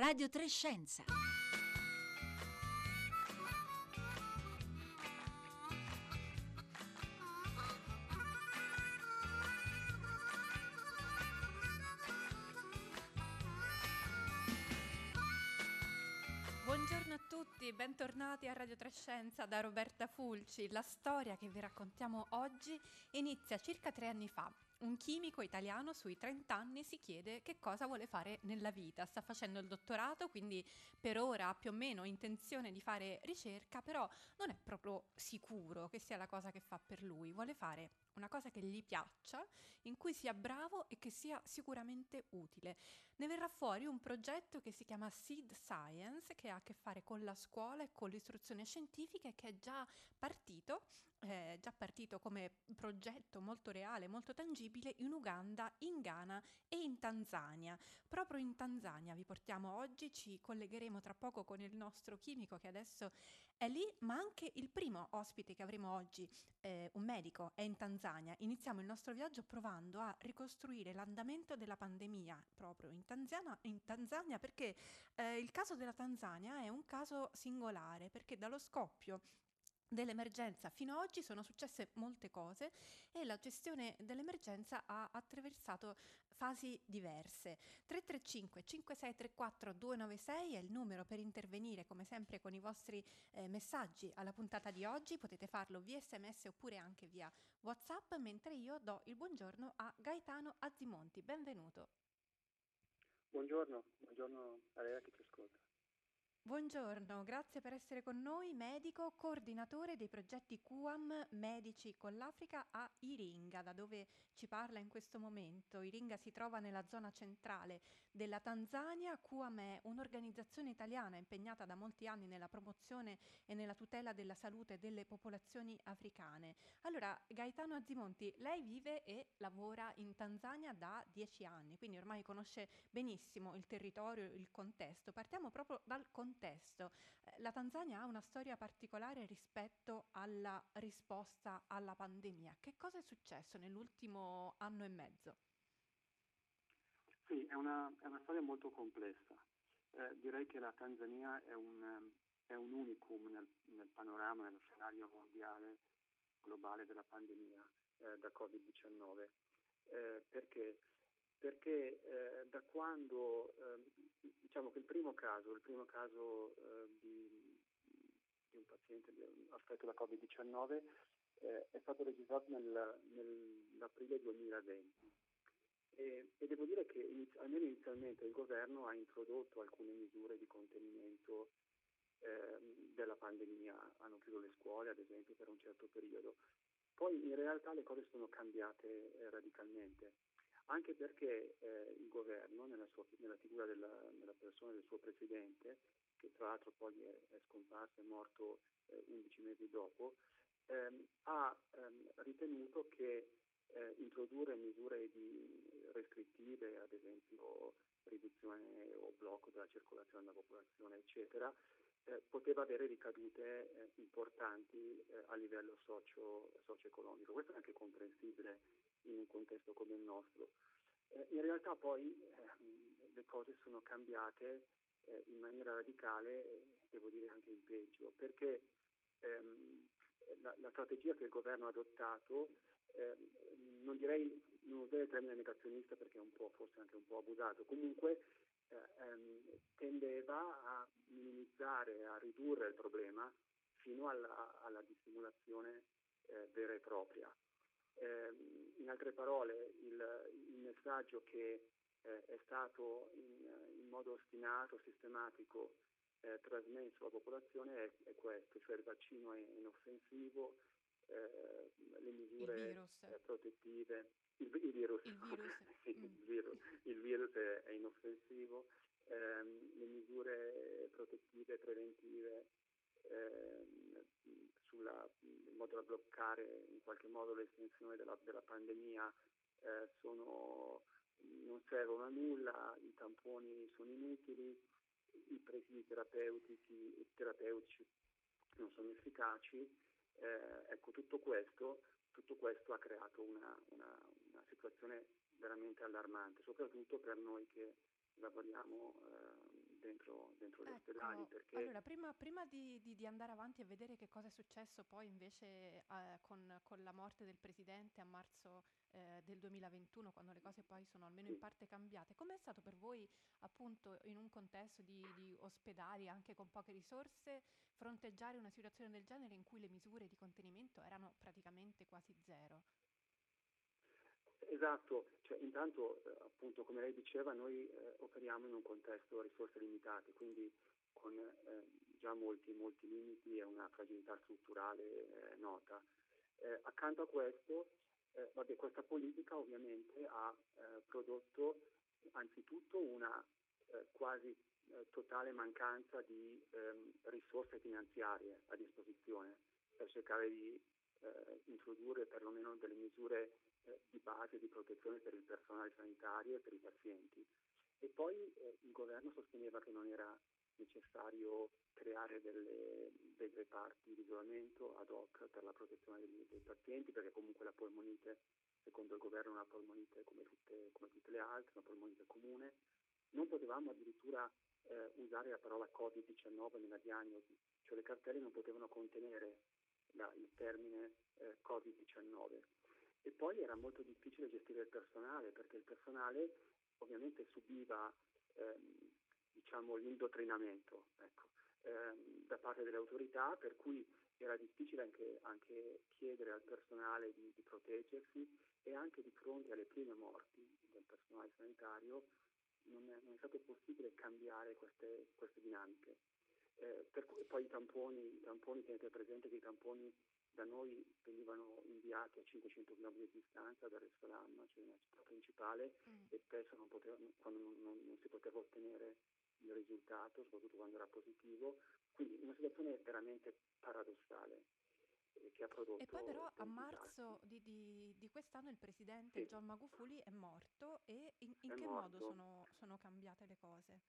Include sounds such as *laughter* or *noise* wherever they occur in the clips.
Radio Trescenza. Buongiorno a tutti, bentornati a Radio Trescenza da Roberta Fulci. La storia che vi raccontiamo oggi inizia circa tre anni fa. Un chimico italiano sui 30 anni si chiede che cosa vuole fare nella vita. Sta facendo il dottorato, quindi per ora ha più o meno intenzione di fare ricerca, però non è proprio sicuro che sia la cosa che fa per lui. Vuole fare una cosa che gli piaccia, in cui sia bravo e che sia sicuramente utile. Ne verrà fuori un progetto che si chiama Seed Science, che ha a che fare con la scuola e con l'istruzione scientifica e che è già partito, eh, già partito come progetto molto reale, molto tangibile in Uganda, in Ghana e in Tanzania. Proprio in Tanzania vi portiamo oggi, ci collegheremo tra poco con il nostro chimico che adesso è lì, ma anche il primo ospite che avremo oggi, eh, un medico, è in Tanzania Tanzania. Iniziamo il nostro viaggio provando a ricostruire l'andamento della pandemia proprio in Tanzania, in Tanzania perché eh, il caso della Tanzania è un caso singolare, perché dallo scoppio dell'emergenza. Fino ad oggi sono successe molte cose e la gestione dell'emergenza ha attraversato fasi diverse. 335 5634 296 è il numero per intervenire come sempre con i vostri eh, messaggi alla puntata di oggi. Potete farlo via sms oppure anche via WhatsApp, mentre io do il buongiorno a Gaetano Azimonti. Benvenuto. Buongiorno, buongiorno a lei che ci ascolta. Buongiorno, grazie per essere con noi, medico, coordinatore dei progetti QAM Medici con l'Africa a Iringa, da dove ci parla in questo momento. Iringa si trova nella zona centrale della Tanzania. QAM è un'organizzazione italiana impegnata da molti anni nella promozione e nella tutela della salute delle popolazioni africane. Allora, Gaetano Azimonti, lei vive e lavora in Tanzania da dieci anni, quindi ormai conosce benissimo il territorio, il contesto. Partiamo proprio dal contesto contesto. Eh, la Tanzania ha una storia particolare rispetto alla risposta alla pandemia. Che cosa è successo nell'ultimo anno e mezzo? Sì, è una, è una storia molto complessa. Eh, direi che la Tanzania è un, è un unicum nel, nel, panorama, nello scenario mondiale globale della pandemia eh, da Covid-19. Eh, perché? Perché eh, da quando, eh, diciamo che il primo caso, il primo caso eh, di, di, un paziente affetto da Covid-19 eh, è stato registrato nel, nell'aprile 2020 e, e, devo dire che iniz- almeno inizialmente il governo ha introdotto alcune misure di contenimento ehm, della pandemia, hanno chiuso le scuole ad esempio per un certo periodo. Poi in realtà le cose sono cambiate eh, radicalmente anche perché eh, il governo, nella, sua, nella figura della, nella persona del suo presidente, che tra l'altro poi è, è scomparso, è morto eh, 11 mesi dopo, ehm, ha ehm, ritenuto che eh, introdurre misure di restrittive, ad esempio riduzione o blocco della circolazione della popolazione, eccetera, eh, poteva avere ricadute eh, importanti eh, a livello socio, socio-economico. Questo è anche comprensibile in un contesto come il nostro. Eh, in realtà poi eh, le cose sono cambiate eh, in maniera radicale, devo dire anche in peggio, perché ehm, la, la, strategia che il governo ha adottato, ehm, non direi, non userei il termine negazionista perché è un po', forse anche un po' abusato, comunque eh, ehm, tendeva a minimizzare, a ridurre il problema fino alla, alla dissimulazione eh, vera e propria. Eh, in altre parole, il, il messaggio che eh, è stato in, in, modo ostinato, sistematico, eh, trasmesso alla popolazione è, è, questo, cioè il vaccino è inoffensivo, eh, le misure eh, protettive, il, il, virus, il virus, *laughs* mm. il virus, il virus è, è inoffensivo, ehm, le misure protettive, preventive in modo da bloccare in qualche modo l'estensione della, della pandemia eh, sono, non servono a nulla, i tamponi sono inutili, i presidi terapeutici, terapeutici non sono efficaci. Eh, ecco, tutto questo, tutto questo, ha creato una, una, una, situazione veramente allarmante, soprattutto per noi che lavoriamo eh, dentro, dentro ecco, gli ospedali. Perché... Allora, prima, prima di, di, di, andare avanti e vedere che cosa è successo poi invece eh, con, con, la morte del Presidente a marzo eh, del 2021, quando le cose poi sono almeno in parte cambiate, com'è stato per voi appunto in un contesto di, di ospedali anche con poche risorse fronteggiare una situazione del genere in cui le misure di contenimento erano praticamente quasi zero? Esatto, cioè, intanto eh, appunto come lei diceva noi eh, operiamo in un contesto risorse limitate, quindi con eh, già molti, molti limiti e una fragilità strutturale eh, nota. Eh, accanto a questo, eh, vabbè, questa politica ovviamente ha prodotto anzitutto una quasi totale mancanza di ehm, risorse finanziarie a disposizione per cercare di introdurre perlomeno delle misure eh, di base di protezione per il personale sanitario e per i pazienti. E poi eh, il governo sosteneva che non era necessario creare delle, dei reparti di isolamento ad hoc per la protezione dei, dei, pazienti, perché comunque la polmonite, secondo il governo, è una polmonite come tutte, come tutte le altre, una polmonite comune. Non potevamo addirittura eh, usare la parola Covid-19 nella diagnosi, cioè le cartelle non potevano contenere la, il termine eh, Covid-19 e poi era molto difficile gestire il personale perché il personale ovviamente subiva ehm, diciamo, l'indottrinamento ecco, ehm, da parte delle autorità per cui era difficile anche, anche chiedere al personale di, di, proteggersi e anche di fronte alle prime morti del personale sanitario non è, non è stato possibile cambiare queste, queste dinamiche. Eh, per cui poi i tamponi, i tamponi, tenete presente che i tamponi da noi venivano inviati a 500 km di distanza da Restolamma, cioè nella città principale, mm. e spesso non poteva, quando non, non, non, si poteva ottenere il risultato, soprattutto quando era positivo. Quindi una situazione veramente paradossale. Eh, che ha prodotto e poi però a marzo di, di, di, quest'anno il presidente sì. John Magufuli è morto e in, in che morto. modo sono, sono, cambiate le cose?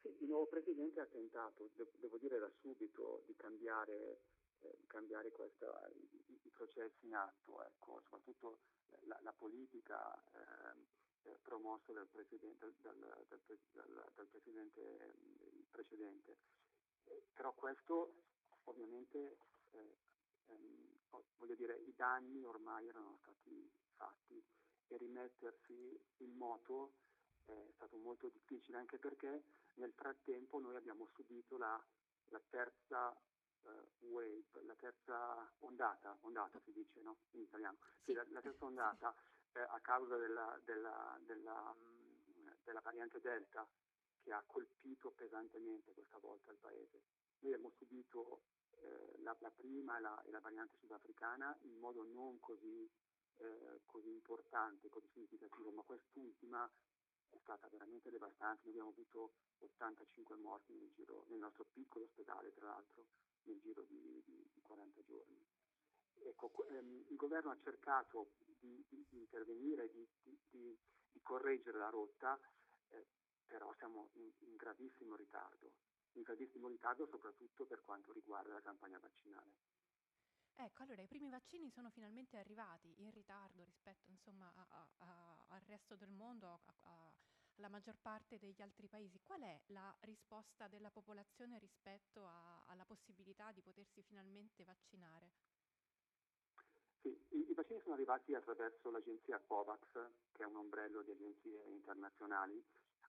Sì, il nuovo presidente ha tentato, devo dire da subito, di cambiare eh, cambiare questa, i, i, processi in atto, ecco, soprattutto la, la politica eh, eh promossa dal presidente, dal, dal, dal, presidente eh, precedente. Eh, però questo ovviamente, ehm, voglio dire, i danni ormai erano stati fatti e rimettersi in moto è stato molto difficile anche perché nel frattempo noi abbiamo subito la, la terza wave, la terza ondata, ondata si dice no? in italiano, sì. la, la, terza ondata eh, a causa della, della, della, mm, della, variante Delta che ha colpito pesantemente questa volta il paese. Noi abbiamo subito eh, la, la, prima e la, e la, variante sudafricana in modo non così, eh, così importante, così significativo, ma quest'ultima è stata veramente devastante. Noi abbiamo avuto 85 morti nel, giro, nel nostro piccolo ospedale, tra l'altro, nel giro di, di, di 40 giorni. Ecco, ehm, il governo ha cercato di, di intervenire, di, correggere la rotta, eh, però siamo in, in, gravissimo ritardo, in gravissimo ritardo soprattutto per quanto riguarda la campagna vaccinale. Ecco, allora i primi vaccini sono finalmente arrivati in ritardo rispetto insomma, a, a, al resto del mondo, a, alla maggior parte degli altri paesi. Qual è la risposta della popolazione rispetto alla possibilità di potersi finalmente vaccinare? Sì, i, i, vaccini sono arrivati attraverso l'agenzia COVAX, che è un ombrello di agenzie internazionali,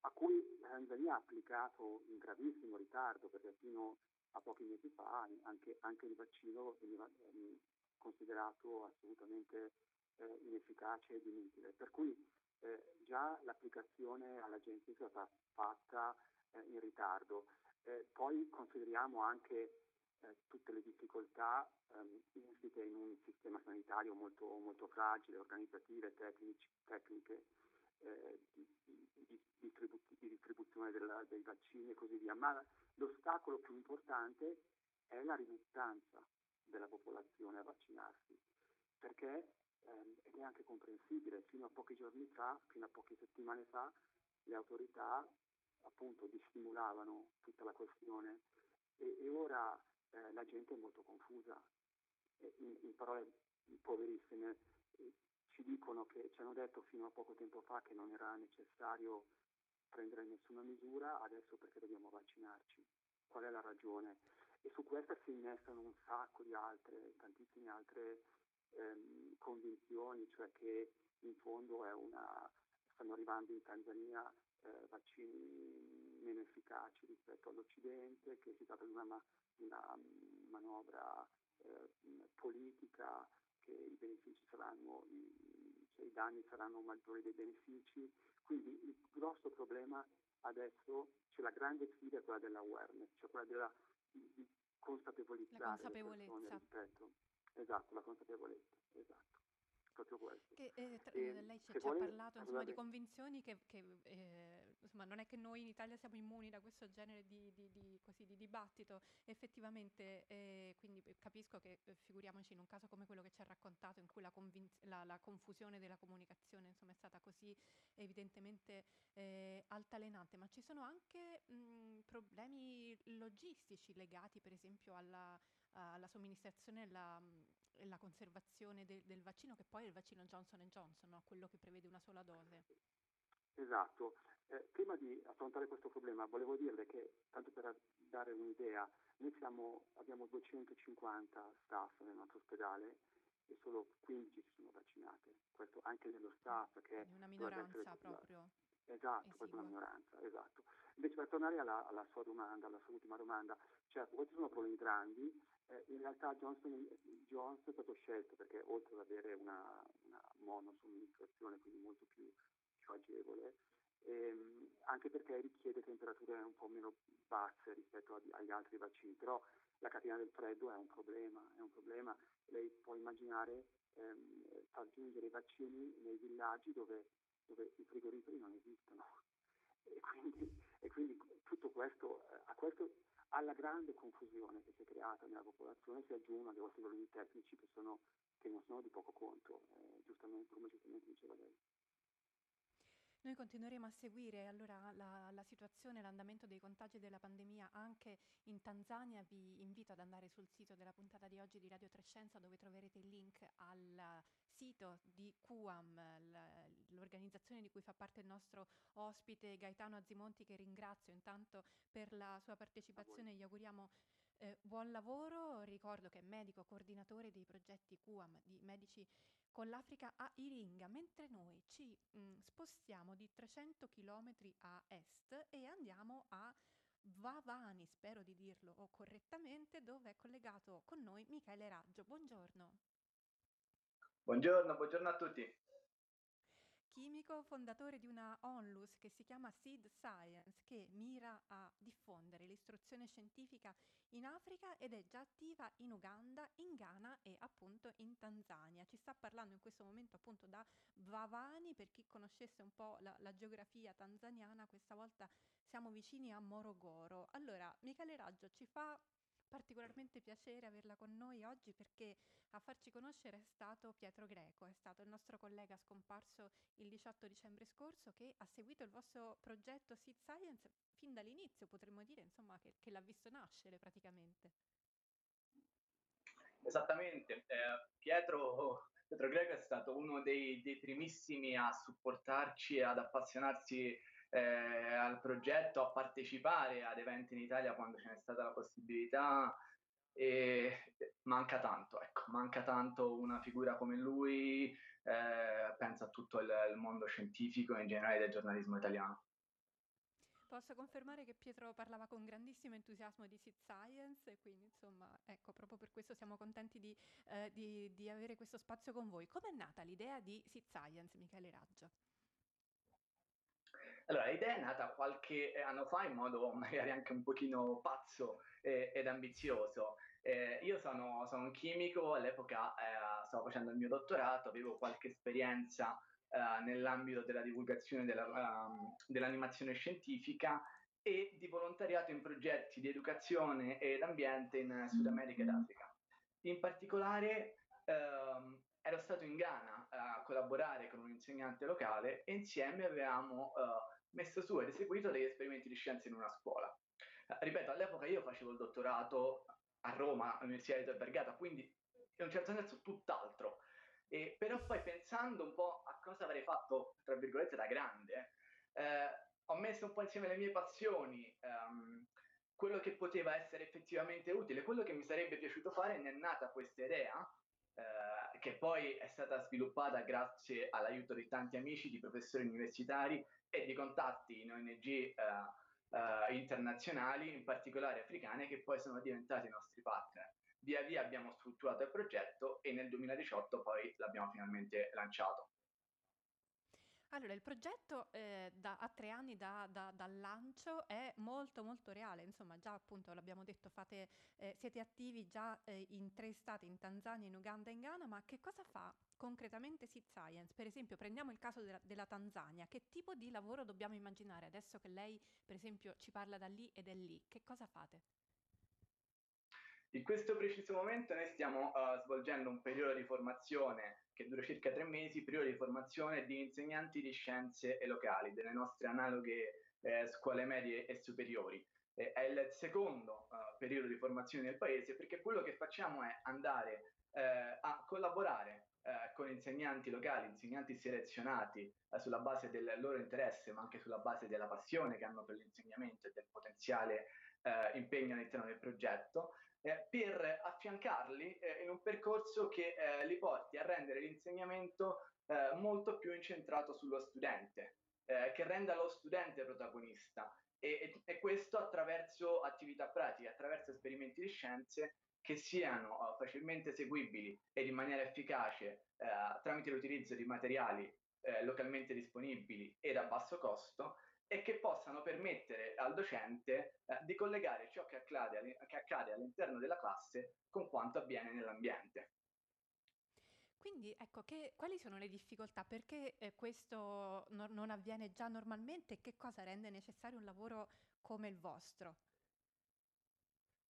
a cui la Tanzania ha applicato in gravissimo ritardo, perché fino a pochi mesi fa anche, anche il vaccino veniva eh, considerato assolutamente eh, inefficace ed inutile. Per cui eh, già l'applicazione all'agenzia è stata fatta eh, in ritardo. Eh, poi consideriamo anche eh, tutte le difficoltà ehm, insite in un sistema sanitario molto, molto fragile, organizzative, tecnici, tecniche, di, di, di, di, distribuzione della, dei vaccini e così via. Ma L'ostacolo più importante è la riluttanza della popolazione a vaccinarsi, perché, ehm, ed è anche comprensibile, fino a pochi giorni fa, fino a poche settimane fa, le autorità appunto dissimulavano tutta la questione e, e ora eh, la gente è molto confusa. In, in, parole poverissime, ci dicono che ci hanno detto fino a poco tempo fa che non era necessario prendere nessuna misura, adesso perché dobbiamo vaccinarci? Qual è la ragione? E su questa si innestano un sacco di altre, tantissime altre ehm, convinzioni, cioè che in fondo una, stanno arrivando in Tanzania eh, vaccini meno efficaci rispetto all'Occidente, che si tratta di una, una manovra eh, politica, che i benefici saranno, cioè i danni saranno maggiori dei benefici. Quindi il grosso problema adesso, c'è la grande sfida è quella dell'awareness, cioè quella della, di, consapevolizzare la consapevolezza. rispetto. Esatto, la consapevolezza, esatto proprio questo. Che, eh, tra, e, lei ci, ci ha parlato insomma, di convinzioni che, che eh, insomma, non è che noi in Italia siamo immuni da questo genere di, di, di, così, di dibattito, effettivamente, eh, quindi capisco che eh, figuriamoci in un caso come quello che ci ha raccontato, in cui la, convinz- la, la confusione della comunicazione insomma, è stata così evidentemente eh, altalenante, ma ci sono anche mh, problemi logistici legati per esempio alla, alla somministrazione e alla, la conservazione de- del vaccino, che poi è il vaccino Johnson Johnson, no? quello che prevede una sola dose. Esatto. Eh, prima di affrontare questo problema volevo dirle che, tanto per dare un'idea, noi siamo, abbiamo 250 staff nel nostro ospedale e solo 15 si sono vaccinate, questo anche nello staff che è una minoranza proprio. Esatto, è una minoranza, esatto. Invece per tornare alla, alla, sua domanda, alla sua ultima domanda, certo, questi sono problemi grandi, eh, in realtà Johnson, Johnson, è stato scelto perché oltre ad avere una, una monosomministrazione, quindi molto più, più agevole, ehm, anche perché richiede temperature un po' meno basse rispetto a, agli altri vaccini, però la catena del freddo è un problema, è un problema. lei può immaginare ehm, far giungere i vaccini nei villaggi dove, dove i frigoriferi non esistono. E quindi, e quindi tutto questo, a questo alla grande confusione che si è creata nella popolazione si aggiungono dei problemi tecnici che, sono, che, non sono di poco conto, eh, giustamente, come giustamente diceva lei. Noi continueremo a seguire allora la, la, situazione, l'andamento dei contagi della pandemia anche in Tanzania. Vi invito ad andare sul sito della puntata di oggi di Radio Trescenza dove troverete il link al sito di QAM, l'organizzazione di cui fa parte il nostro ospite Gaetano Azimonti che ringrazio intanto per la sua partecipazione e gli auguriamo eh, buon lavoro. Ricordo che è medico coordinatore dei progetti QAM di Medici con l'Africa a Iringa, mentre noi ci mh, mm, spostiamo di 300 km a est e andiamo a Vavani, spero di dirlo correttamente, dove è collegato con noi Michele Raggio. Buongiorno. Buongiorno, buongiorno a tutti chimico fondatore di una onlus che si chiama Seed Science che mira a diffondere l'istruzione scientifica in Africa ed è già attiva in Uganda, in Ghana e appunto in Tanzania. Ci sta parlando in questo momento appunto da Vavani, per chi conoscesse un po' la, la geografia tanzaniana, questa volta siamo vicini a Morogoro. Allora, Michele Raggio ci fa particolarmente piacere averla con noi oggi perché a farci conoscere è stato Pietro Greco, è stato il nostro collega scomparso il 18 dicembre scorso che ha seguito il vostro progetto Seed Science fin dall'inizio, potremmo dire insomma che, che l'ha visto nascere praticamente. Esattamente, eh, Pietro, Pietro Greco è stato uno dei, dei primissimi a supportarci e ad appassionarsi eh, al progetto, a partecipare ad eventi in Italia quando ce n'è stata la possibilità. E manca tanto, ecco, manca tanto una figura come lui, eh, pensa a tutto il, il mondo scientifico e in generale del giornalismo italiano. Posso confermare che Pietro parlava con grandissimo entusiasmo di Seed Science e quindi insomma, ecco, proprio per questo siamo contenti di, eh, di, di avere questo spazio con voi. Com'è nata l'idea di Seed Science, Michele Raggio? Allora, l'idea è nata qualche anno fa in modo *laughs* magari anche un pochino pazzo eh, ed ambizioso. Eh, io sono, sono, un chimico, all'epoca eh, stavo facendo il mio dottorato, avevo qualche esperienza eh, nell'ambito della divulgazione della, um, dell'animazione scientifica e di volontariato in progetti di educazione ed ambiente in Sud America ed Africa. In particolare ehm, ero stato in Ghana a collaborare con un insegnante locale e insieme avevamo uh, messo su ed eseguito degli esperimenti di scienze in una scuola. Uh, ripeto, all'epoca io facevo il dottorato a Roma, all'Università di Tor Vergata, quindi in un certo senso tutt'altro. E, però poi pensando un po' a cosa avrei fatto, tra virgolette, da grande, eh, ho messo un po' insieme alle mie passioni, um, quello che poteva essere effettivamente utile, quello che mi sarebbe piaciuto fare, ne è nata questa idea, eh, che poi è stata sviluppata grazie all'aiuto di tanti amici, di professori universitari e di contatti in ONG eh, eh, internazionali, in particolare africane, che poi sono diventati i nostri partner. Via via abbiamo strutturato il progetto e nel 2018 poi l'abbiamo finalmente lanciato. Allora, il progetto eh, da, a tre anni da, da, dal lancio è molto molto reale, insomma già appunto l'abbiamo detto, fate, eh, siete attivi già eh, in tre stati, in Tanzania, in Uganda e in Ghana, ma che cosa fa concretamente Seed Science? Per esempio prendiamo il caso della, della Tanzania, che tipo di lavoro dobbiamo immaginare adesso che lei per esempio ci parla da lì ed è lì, che cosa fate? In questo preciso momento noi stiamo uh, svolgendo un periodo di formazione che dura circa tre mesi, periodo di formazione di insegnanti di scienze e locali delle nostre analoghe eh, scuole medie e superiori. Eh, è il secondo uh, periodo di formazione del paese perché quello che facciamo è andare eh, a collaborare eh, con insegnanti locali, insegnanti selezionati sulla base del loro interesse, ma anche sulla base della passione che hanno per l'insegnamento e del potenziale eh, impegno all'interno del progetto, eh, per affiancarli eh, in un percorso che eh, li porti a rendere l'insegnamento eh, molto più incentrato sullo studente, eh, che renda lo studente protagonista. E, e, questo attraverso attività pratiche, attraverso esperimenti di scienze che siano uh, facilmente eseguibili ed in maniera efficace tramite l'utilizzo di materiali localmente disponibili ed a basso costo e che possano permettere al docente eh, di collegare ciò che accade, che accade all'interno della classe con quanto avviene nell'ambiente. Quindi ecco, che, quali sono le difficoltà? Perché eh, questo no, non avviene già normalmente che cosa rende necessario un lavoro come il vostro?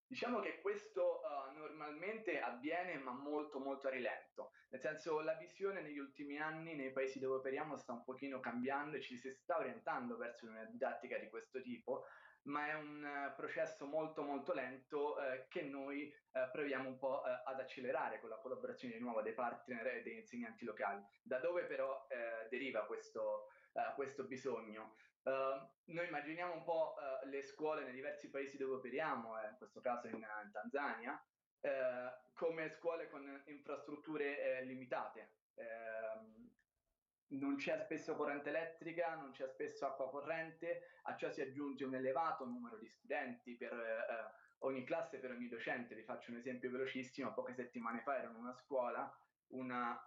Diciamo che questo uh, normalmente avviene ma molto molto a rilento, nel senso la visione negli ultimi anni nei paesi dove operiamo sta un pochino cambiando e ci si sta orientando verso una didattica di questo tipo, ma è un uh, processo molto molto lento uh, che noi proviamo un po' ad accelerare con la collaborazione di nuovo dei partner e degli insegnanti locali. Da dove però deriva questo, questo bisogno? Uh, noi immaginiamo un po' uh, le scuole nei diversi paesi dove operiamo, eh, in questo caso in, in Tanzania, eh, come scuole con infrastrutture eh, limitate. Ehm, non c'è spesso corrente elettrica, non c'è spesso acqua corrente, a ciò si aggiunge un elevato numero di studenti per eh, ogni classe, per ogni docente. Vi faccio un esempio velocissimo, poche settimane fa ero in una scuola, una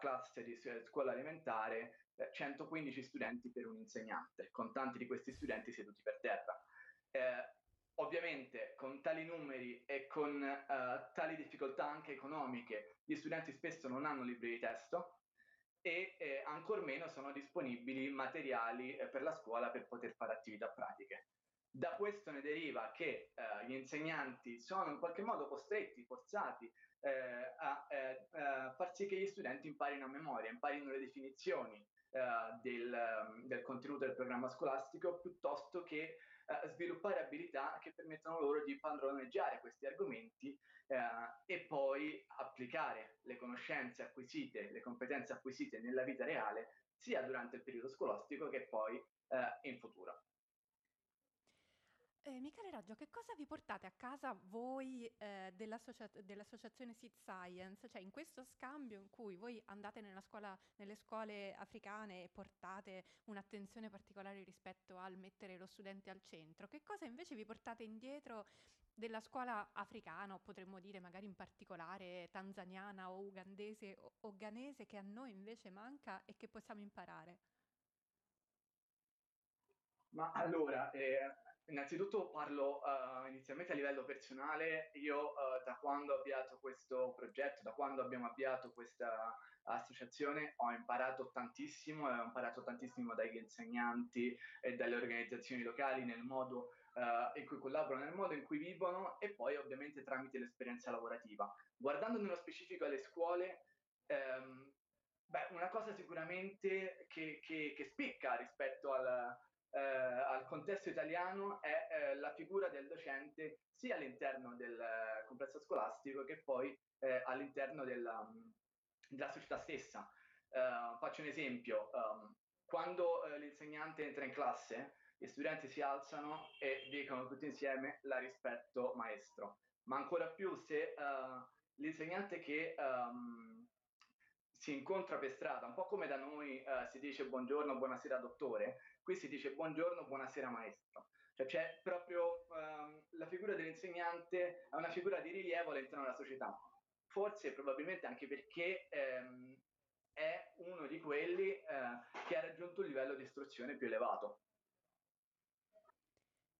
classe di scuola elementare 115 eh, studenti per un insegnante, con tanti di questi studenti seduti per terra. Eh, ovviamente con tali numeri e con eh, tali difficoltà anche economiche, gli studenti spesso non hanno libri di testo e eh, ancor meno sono disponibili materiali eh, per la scuola per poter fare attività pratiche. Da questo ne deriva che eh, gli insegnanti sono in qualche modo costretti, forzati eh, a eh, far sì che gli studenti imparino a memoria, imparino le definizioni, eh, del, ehm, del, contenuto del programma scolastico piuttosto che eh, sviluppare abilità che permettano loro di padroneggiare questi argomenti eh, e poi applicare le conoscenze acquisite, le competenze acquisite nella vita reale sia durante il periodo scolastico che poi eh, in futuro. Eh, Michele Raggio, che cosa vi portate a casa voi eh, dell'associa- dell'associazione Seed Science? Cioè in questo scambio in cui voi andate scuola, nelle scuole africane e portate un'attenzione particolare rispetto al mettere lo studente al centro, che cosa invece vi portate indietro della scuola africana o potremmo dire magari in particolare tanzaniana o ugandese o, o ghanese che a noi invece manca e che possiamo imparare? Ma allora, eh, Innanzitutto parlo uh, inizialmente a livello personale, io uh, da quando ho avviato questo progetto, da quando abbiamo avviato questa associazione ho imparato tantissimo, ho imparato tantissimo dagli insegnanti e dalle organizzazioni locali nel modo uh, in cui collaborano, nel modo in cui vivono e poi ovviamente tramite l'esperienza lavorativa. Guardando nello specifico alle scuole, um, beh, una cosa sicuramente che, che, che spicca rispetto al eh, al contesto italiano è eh, la figura del docente sia all'interno del eh, complesso scolastico che poi eh, all'interno della, mm, della, società stessa. Eh, faccio un esempio, um, quando eh, l'insegnante entra in classe, gli studenti si alzano e dicono tutti insieme la rispetto maestro, ma ancora più se l'insegnante che um, si incontra per strada, un po' come da noi si dice buongiorno, buonasera dottore, qui si dice buongiorno, buonasera maestro. Cioè c'è proprio um, la figura dell'insegnante è una figura di rilievo all'interno della società. Forse probabilmente anche perché ehm, è uno di quelli eh, che ha raggiunto un livello di istruzione più elevato.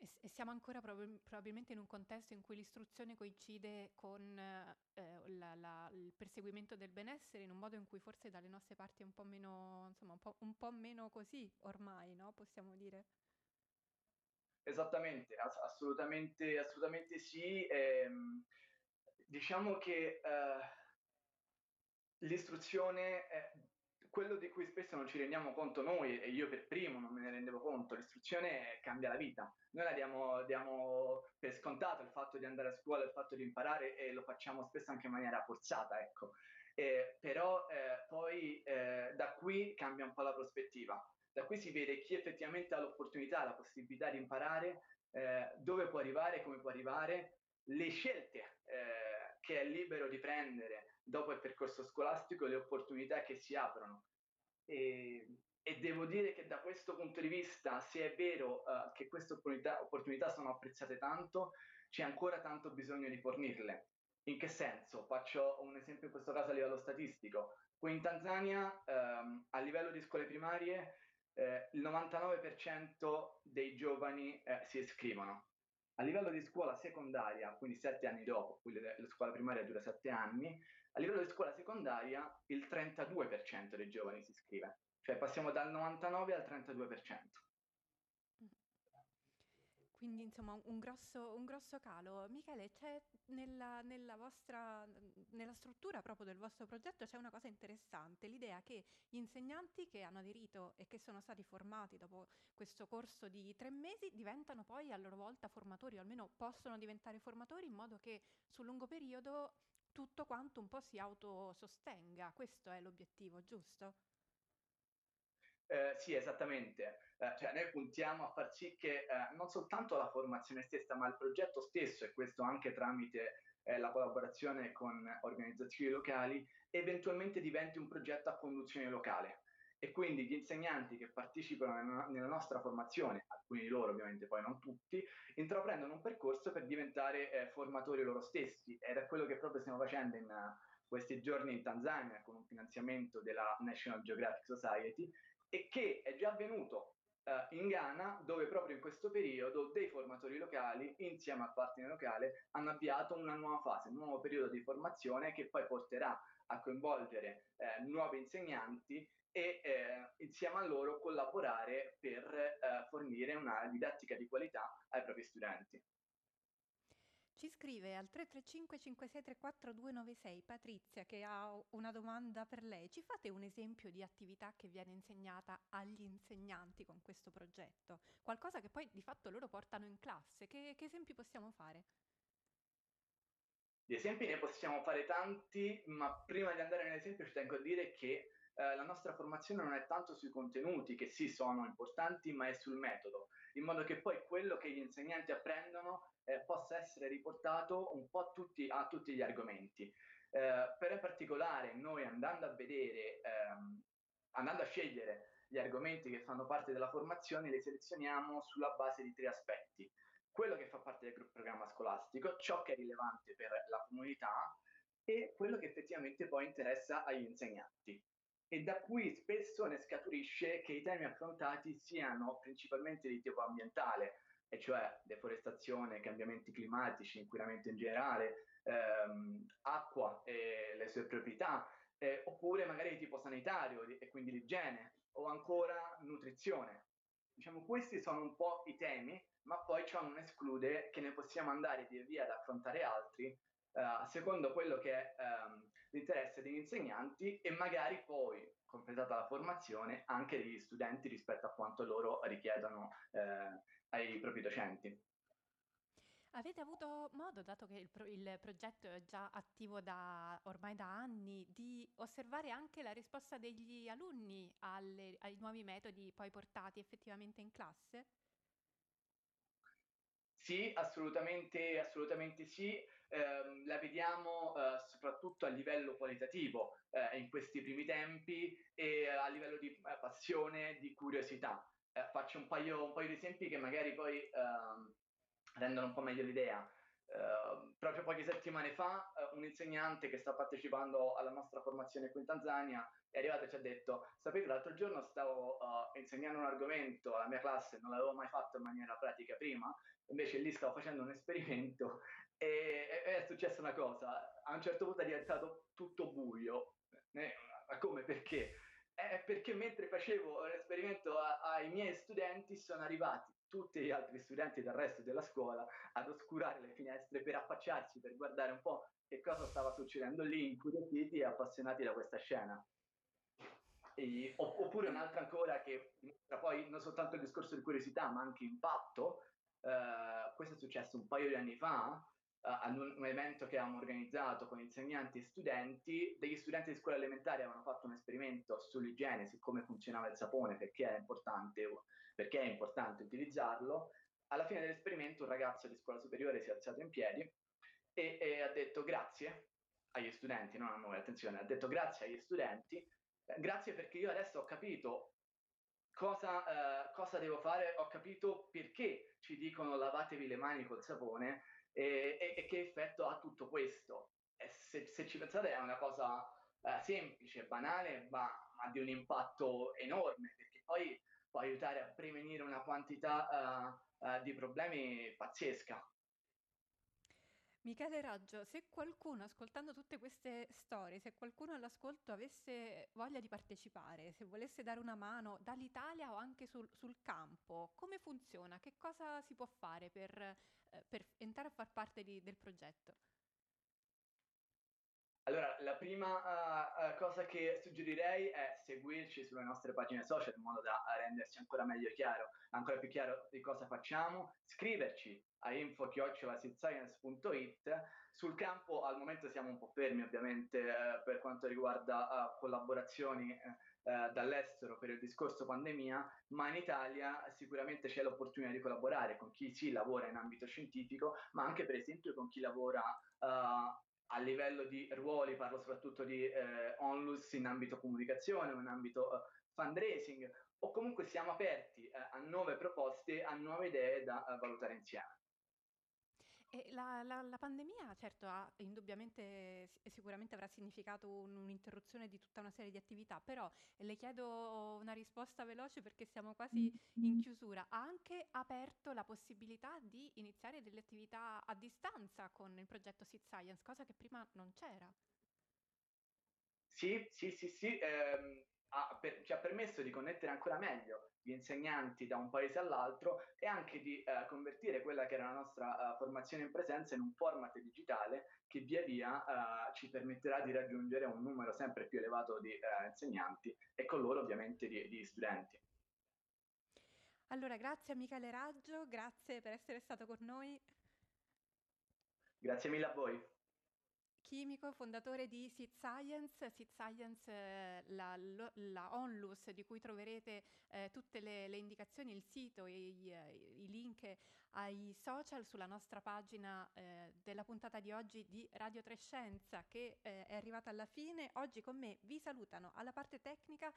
E, siamo ancora prob- probabilmente in un contesto in cui l'istruzione coincide con eh, la, la, il perseguimento del benessere in un modo in cui forse dalle nostre parti è un po' meno, insomma, un po', un po meno così ormai, no? Possiamo dire. Esattamente, ass- assolutamente, assolutamente sì. Ehm, diciamo che eh, l'istruzione è quello di cui spesso non ci rendiamo conto noi, e io per primo non me ne rendevo conto, l'istruzione cambia la vita. Noi la diamo, diamo, per scontato il fatto di andare a scuola, il fatto di imparare e lo facciamo spesso anche in maniera forzata, ecco. Eh, però eh, poi eh, da qui cambia un po' la prospettiva. Da qui si vede chi effettivamente ha l'opportunità, la possibilità di imparare, eh, dove può arrivare, come può arrivare, le scelte eh, che è libero di prendere dopo il percorso scolastico le opportunità che si aprono. E, e devo dire che da questo punto di vista, se è vero uh, che queste opportunità, opportunità, sono apprezzate tanto, c'è ancora tanto bisogno di fornirle. In che senso? Faccio un esempio in questo caso a livello statistico. Qui in Tanzania, um, a livello di scuole primarie, eh, il 99% dei giovani eh, si iscrivono. A livello di scuola secondaria, quindi sette anni dopo, quindi la scuola primaria dura sette anni, a livello di scuola secondaria il 32% dei giovani si iscrive, cioè passiamo dal 99 al 32%. Quindi insomma un grosso, un grosso calo. Michele, c'è nella, nella, vostra, nella struttura proprio del vostro progetto c'è una cosa interessante, l'idea che gli insegnanti che hanno aderito e che sono stati formati dopo questo corso di tre mesi diventano poi a loro volta formatori, o almeno possono diventare formatori in modo che sul lungo periodo tutto quanto un po' si autosostenga. Questo è l'obiettivo, giusto? Eh, sì, esattamente. Eh, cioè, noi puntiamo a far sì che eh, non soltanto la formazione stessa, ma il progetto stesso, e questo anche tramite eh, la collaborazione con organizzazioni locali, eventualmente diventi un progetto a conduzione locale e quindi gli insegnanti che partecipano nella nostra formazione, alcuni di loro ovviamente poi non tutti, intraprendono un percorso per diventare eh, formatori loro stessi ed è quello che proprio stiamo facendo in uh, questi giorni in Tanzania con un finanziamento della National Geographic Society e che è già avvenuto uh, in Ghana dove proprio in questo periodo dei formatori locali insieme al partner locale hanno avviato una nuova fase, un nuovo periodo di formazione che poi porterà a coinvolgere eh, nuovi insegnanti e eh, insieme a loro collaborare per eh, fornire una didattica di qualità ai propri studenti. Ci scrive al 335 5634 296 Patrizia che ha una domanda per lei. Ci fate un esempio di attività che viene insegnata agli insegnanti con questo progetto? Qualcosa che poi di fatto loro portano in classe. Che, che esempi possiamo fare? Di esempi ne possiamo fare tanti, ma prima di andare nell'esempio ci tengo a dire che eh, la nostra formazione non è tanto sui contenuti, che sì sono importanti, ma è sul metodo, in modo che poi quello che gli insegnanti apprendono eh, possa essere riportato un po' tutti, a tutti gli argomenti. Eh, per in particolare, noi andando a vedere, ehm, andando a scegliere gli argomenti che fanno parte della formazione, li selezioniamo sulla base di tre aspetti. Quello che fa parte del programma scolastico, ciò che è rilevante per la comunità e quello che effettivamente poi interessa agli insegnanti e da cui spesso ne scaturisce che i temi affrontati siano principalmente di tipo ambientale, e cioè deforestazione, cambiamenti climatici, inquinamento in generale, ehm, acqua e le sue proprietà, eh, oppure magari di tipo sanitario e quindi l'igiene, o ancora nutrizione. Diciamo, questi sono un po' i temi, ma poi ciò non esclude che ne possiamo andare via via ad affrontare altri, eh, secondo quello che ehm, l'interesse degli insegnanti e magari poi, completata la formazione, anche degli studenti rispetto a quanto loro richiedono eh, ai propri docenti. Avete avuto modo, dato che il, pro- il, progetto è già attivo da, ormai da anni, di osservare anche la risposta degli alunni alle, ai nuovi metodi poi portati effettivamente in classe? Sì, assolutamente, assolutamente sì. Eh, la vediamo eh, soprattutto a livello qualitativo eh, in questi primi tempi e a livello di eh, passione, di curiosità. Eh, faccio un paio, un paio, di esempi che magari poi ehm, rendono un po' meglio l'idea. Uh, proprio poche settimane fa uh, un insegnante che sta partecipando alla nostra formazione qui in Tanzania è arrivato e ci ha detto sapete l'altro giorno stavo uh, insegnando un argomento alla mia classe, non l'avevo mai fatto in maniera pratica prima, invece lì stavo facendo un esperimento e, e è successa una cosa, a un certo punto è diventato tutto buio, eh, ma come perché? Eh, perché mentre facevo l'esperimento ai miei studenti sono arrivati tutti gli altri studenti del resto della scuola ad oscurare le finestre per affacciarsi, per guardare un po' che cosa stava succedendo lì, incuriositi e appassionati da questa scena. E, oppure un'altra ancora che mostra poi non soltanto il discorso di curiosità ma anche impatto, eh, questo è successo un paio di anni fa, ad un, un, evento che avevamo organizzato con insegnanti e studenti. Degli studenti di scuola elementare avevano fatto un esperimento sull'igiene, su come funzionava il sapone, perché è importante, perché è importante utilizzarlo. Alla fine dell'esperimento un ragazzo di scuola superiore si è alzato in piedi e, e ha detto grazie agli studenti, non a noi, attenzione, ha detto grazie agli studenti, eh, grazie perché io adesso ho capito cosa, eh, cosa, devo fare, ho capito perché ci dicono lavatevi le mani col sapone e, e, e che effetto ha tutto questo. Se, se, ci pensate è una cosa eh, semplice, banale, ma, ma, di un impatto enorme, perché poi può aiutare a prevenire una quantità uh, uh, di problemi pazzesca. Michele Raggio, se qualcuno ascoltando tutte queste storie, se qualcuno all'ascolto avesse voglia di partecipare, se volesse dare una mano dall'Italia o anche sul, sul campo, come funziona? Che cosa si può fare per, eh, per entrare a far parte di, del progetto? Allora, la prima uh, cosa che suggerirei è seguirci sulle nostre pagine social in modo da rendersi ancora meglio chiaro, ancora più chiaro di cosa facciamo, scriverci a info-science.it. Sul campo al momento siamo un po' fermi ovviamente eh, per quanto riguarda uh, collaborazioni eh, dall'estero per il discorso pandemia, ma in Italia sicuramente c'è l'opportunità di collaborare con chi si lavora in ambito scientifico, ma anche per esempio con chi lavora uh, a livello di ruoli, parlo soprattutto di eh, onlus in ambito comunicazione o in ambito fundraising, o comunque siamo aperti a nuove proposte, a nuove idee da valutare insieme. E la, la, la pandemia, certo, ha indubbiamente, sicuramente avrà significato un- un'interruzione di tutta una serie di attività, però le chiedo una risposta veloce perché siamo quasi in chiusura. Ha anche aperto la possibilità di iniziare delle attività a distanza con il progetto Seed Science, cosa che prima non c'era. Sì, sì, sì, sì, ehm, ha per- ci ha permesso di connettere ancora meglio gli insegnanti da un paese all'altro e anche di eh, convertire quella che era la nostra uh, formazione in presenza in un format digitale che via via uh, ci permetterà di raggiungere un numero sempre più elevato di uh, insegnanti e con loro ovviamente di, di studenti. Allora, grazie a Michele Raggio, grazie per essere stato con noi. Grazie mille a voi chimico, fondatore di Seed Science, Seed Science eh, la, la, onlus di cui troverete eh, tutte le, le, indicazioni, il sito, i, i, link ai social sulla nostra pagina eh, della puntata di oggi di Radio Trescenza che eh, è arrivata alla fine. Oggi con me vi salutano alla parte tecnica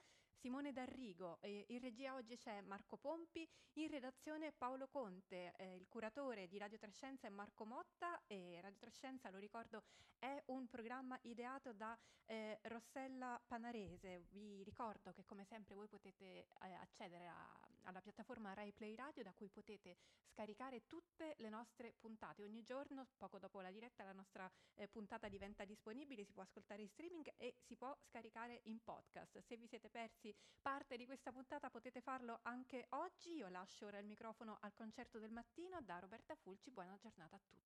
Simone D'Arrigo, in regia oggi c'è Marco Pompi, in redazione Paolo Conte, eh, il curatore di Radio Trescenza è Marco Motta e Radio Trescenza, lo ricordo, è un programma ideato da eh, Rossella Panarese. Vi ricordo che come sempre voi potete eh, accedere a, alla piattaforma Rai Play Radio da cui potete scaricare tutte le nostre puntate. Ogni giorno, poco dopo la diretta, la nostra eh, puntata diventa disponibile, si può ascoltare in streaming e si può scaricare in podcast. Se vi siete persi parte di questa puntata potete farlo anche oggi. Io lascio ora il microfono al concerto del mattino da Roberta Fulci. Buona giornata a tutti.